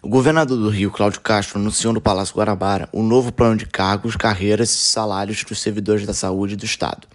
O governador do Rio, Cláudio Castro, anunciou no Palácio Guarabara o novo plano de cargos, carreiras e salários dos servidores da saúde do Estado.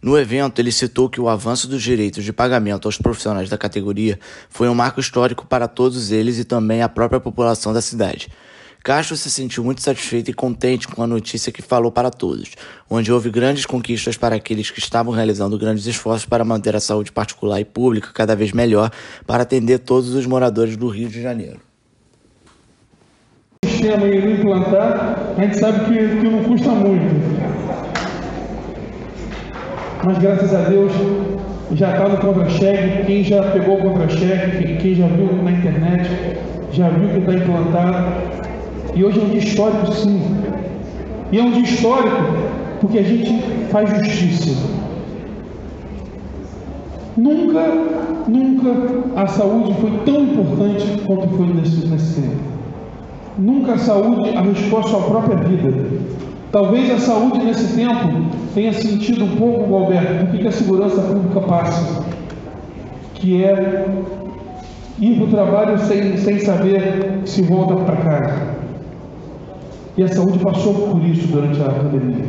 No evento, ele citou que o avanço dos direitos de pagamento aos profissionais da categoria foi um marco histórico para todos eles e também a própria população da cidade. Castro se sentiu muito satisfeito e contente com a notícia que falou para todos, onde houve grandes conquistas para aqueles que estavam realizando grandes esforços para manter a saúde particular e pública cada vez melhor para atender todos os moradores do Rio de Janeiro. Sistema e implantar, a gente sabe que, que não custa muito. Mas graças a Deus já está no contra-cheque. Quem já pegou o contra-cheque, quem já viu na internet, já viu que está implantado. E hoje é um dia histórico, sim. E é um dia histórico porque a gente faz justiça. Nunca, nunca a saúde foi tão importante quanto foi nesse, nesse tempo. Nunca a saúde arriscou sua própria vida. Talvez a saúde nesse tempo tenha sentido um pouco, Alberto, do que a segurança pública passa, que é ir para o trabalho sem, sem saber se volta para casa. E a saúde passou por isso durante a pandemia.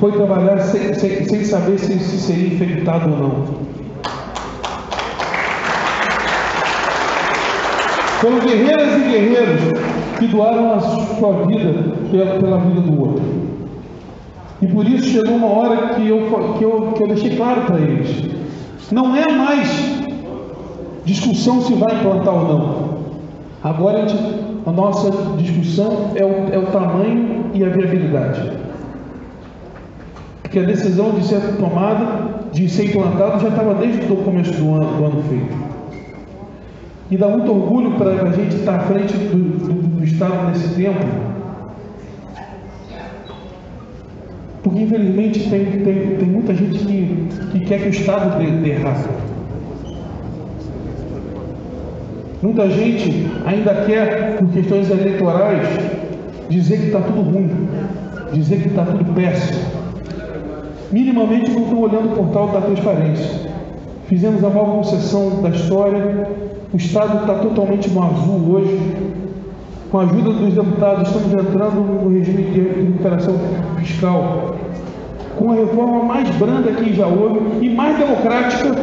Foi trabalhar sem, sem, sem saber se, se seria infectado ou não. Foram guerreiras e guerreiros que doaram a sua vida pela, vida do outro. E por isso chegou uma hora que eu, que eu, que eu deixei claro para eles. Não é mais discussão se vai implantar ou não. Agora a gente a nossa discussão é o, é o tamanho e a viabilidade. Porque a decisão de ser tomada, de ser implantado, já estava desde o começo do ano, do ano feito. E dá muito orgulho para a gente estar à frente do, do, do Estado nesse tempo. Porque infelizmente tem, tem, tem muita gente que, que quer que o Estado dê, dê. Muita gente ainda quer, por questões eleitorais, dizer que está tudo ruim, dizer que está tudo péssimo. Minimamente não estão olhando o portal da transparência. Fizemos a maior concessão da história, o Estado está totalmente no azul hoje. Com a ajuda dos deputados, estamos entrando no regime de recuperação fiscal, com a reforma mais branda que já houve e mais democrática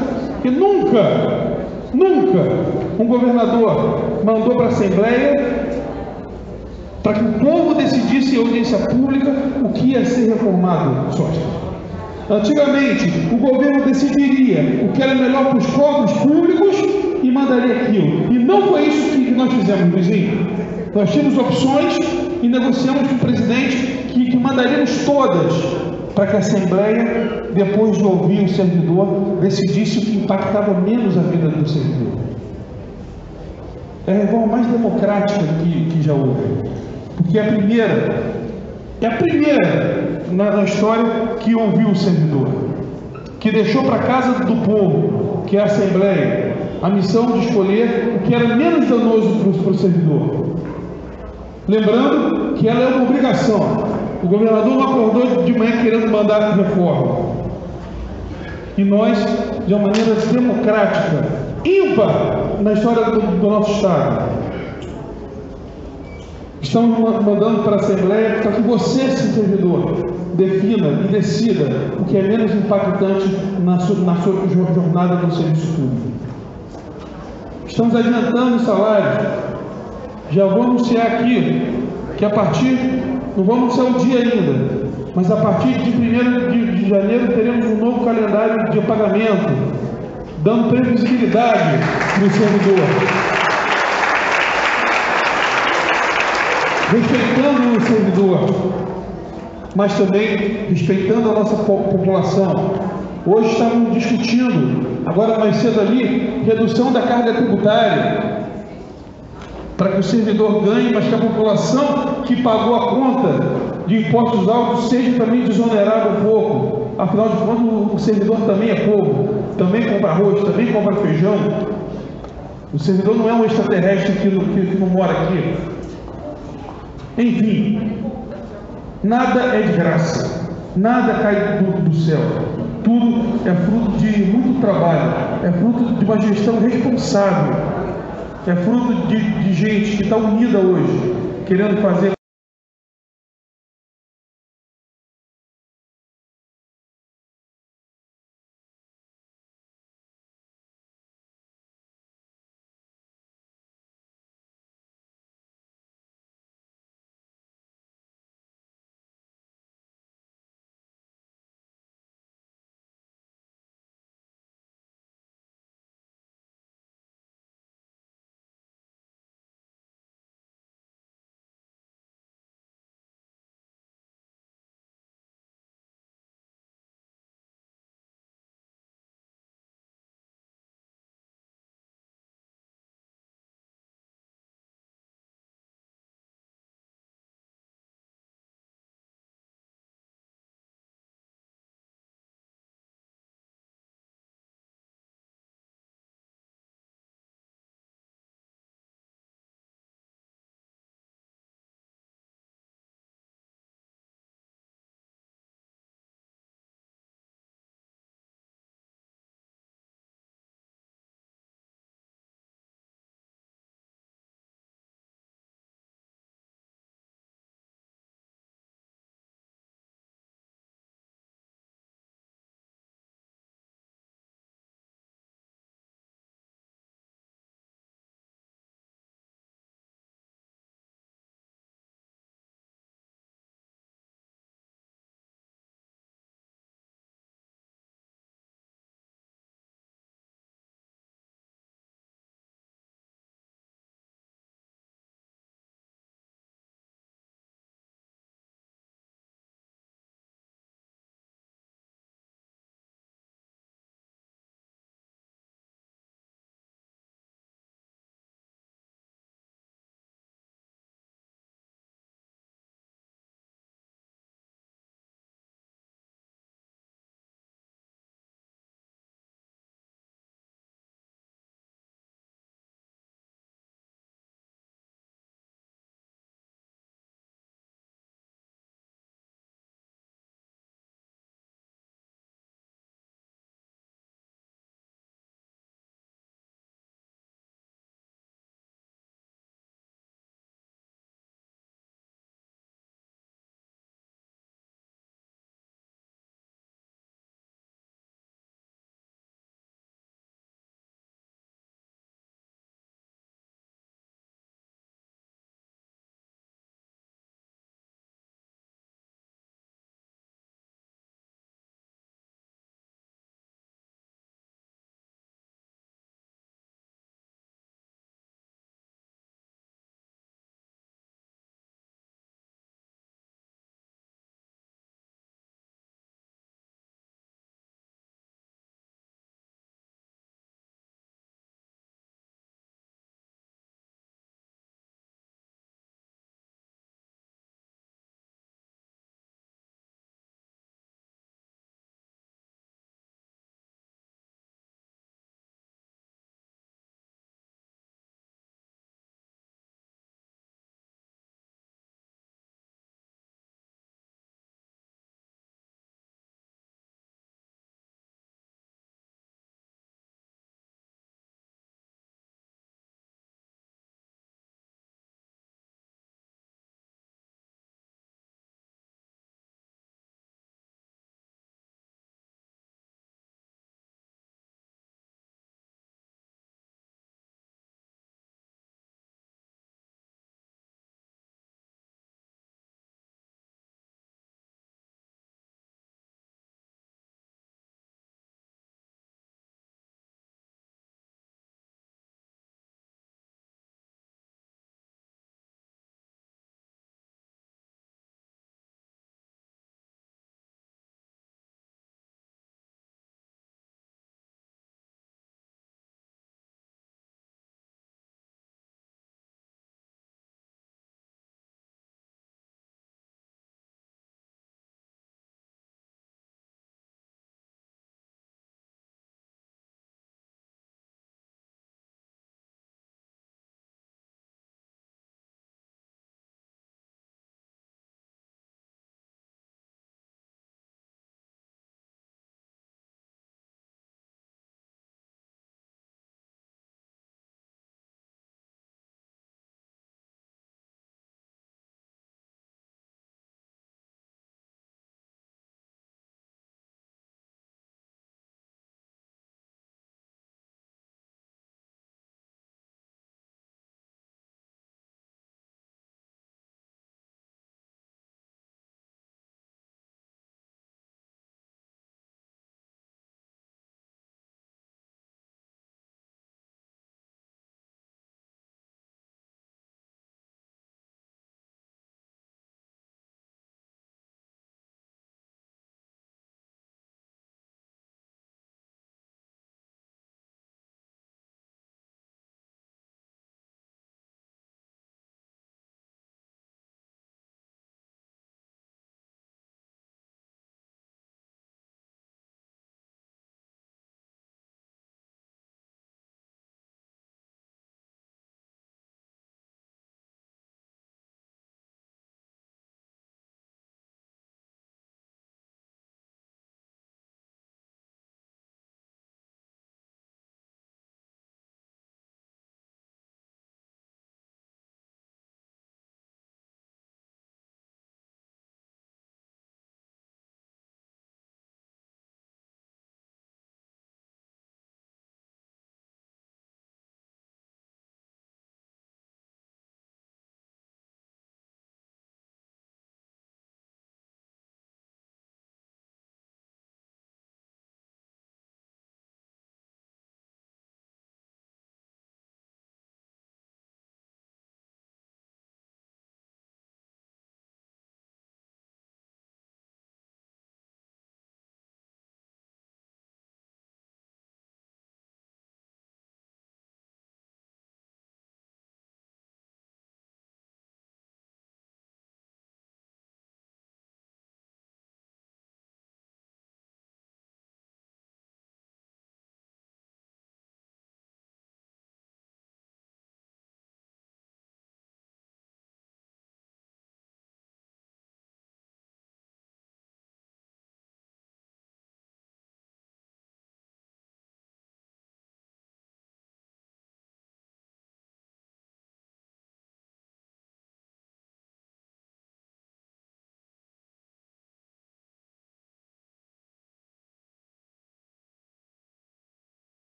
que nunca Nunca um governador mandou para a Assembleia para que o povo decidisse em audiência pública o que ia ser reformado. Antigamente, o governo decidiria o que era melhor para os cofres públicos e mandaria aquilo. E não foi isso que nós fizemos, vizinho. Nós tínhamos opções e negociamos com o presidente que, que mandaríamos todas para que a Assembleia, depois de ouvir o servidor, decidisse o que impactava menos a vida do servidor. É a reforma mais democrática que, que já houve. Porque é a primeira, é a primeira na, na história que ouviu o servidor, que deixou para a casa do povo, que é a Assembleia, a missão de escolher o que era menos danoso para o servidor. Lembrando que ela é uma obrigação, o governador não acordou de manhã querendo mandar reforma. E nós, de uma maneira democrática, ímpar na história do, do nosso Estado, estamos mandando para a Assembleia para que você, servidor, defina e decida o que é menos impactante na sua, na sua jornada no serviço público. Estamos adiantando os salários. Já vou anunciar aqui que a partir não vamos ser o dia ainda, mas a partir de 1 de, de janeiro teremos um novo calendário de pagamento, dando previsibilidade para o servidor. Respeitando o servidor, mas também respeitando a nossa população. Hoje estamos discutindo, agora mais cedo ali, redução da carga tributária, para que o servidor ganhe, mas que a população que pagou a conta de impostos altos seja também desonerada um pouco. Afinal de contas, o servidor também é povo, também compra arroz, também compra feijão. O servidor não é um extraterrestre que, que, que não mora aqui. Enfim, nada é de graça, nada cai do, do céu. Tudo é fruto de muito trabalho, é fruto de uma gestão responsável é fruto de, de gente que está unida hoje, querendo fazer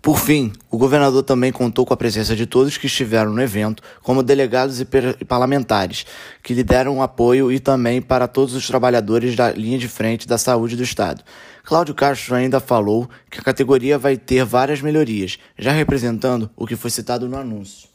Por fim, o governador também contou com a presença de todos que estiveram no evento, como delegados e parlamentares, que lhe deram apoio e também para todos os trabalhadores da linha de frente da saúde do Estado. Cláudio Castro ainda falou que a categoria vai ter várias melhorias, já representando o que foi citado no anúncio.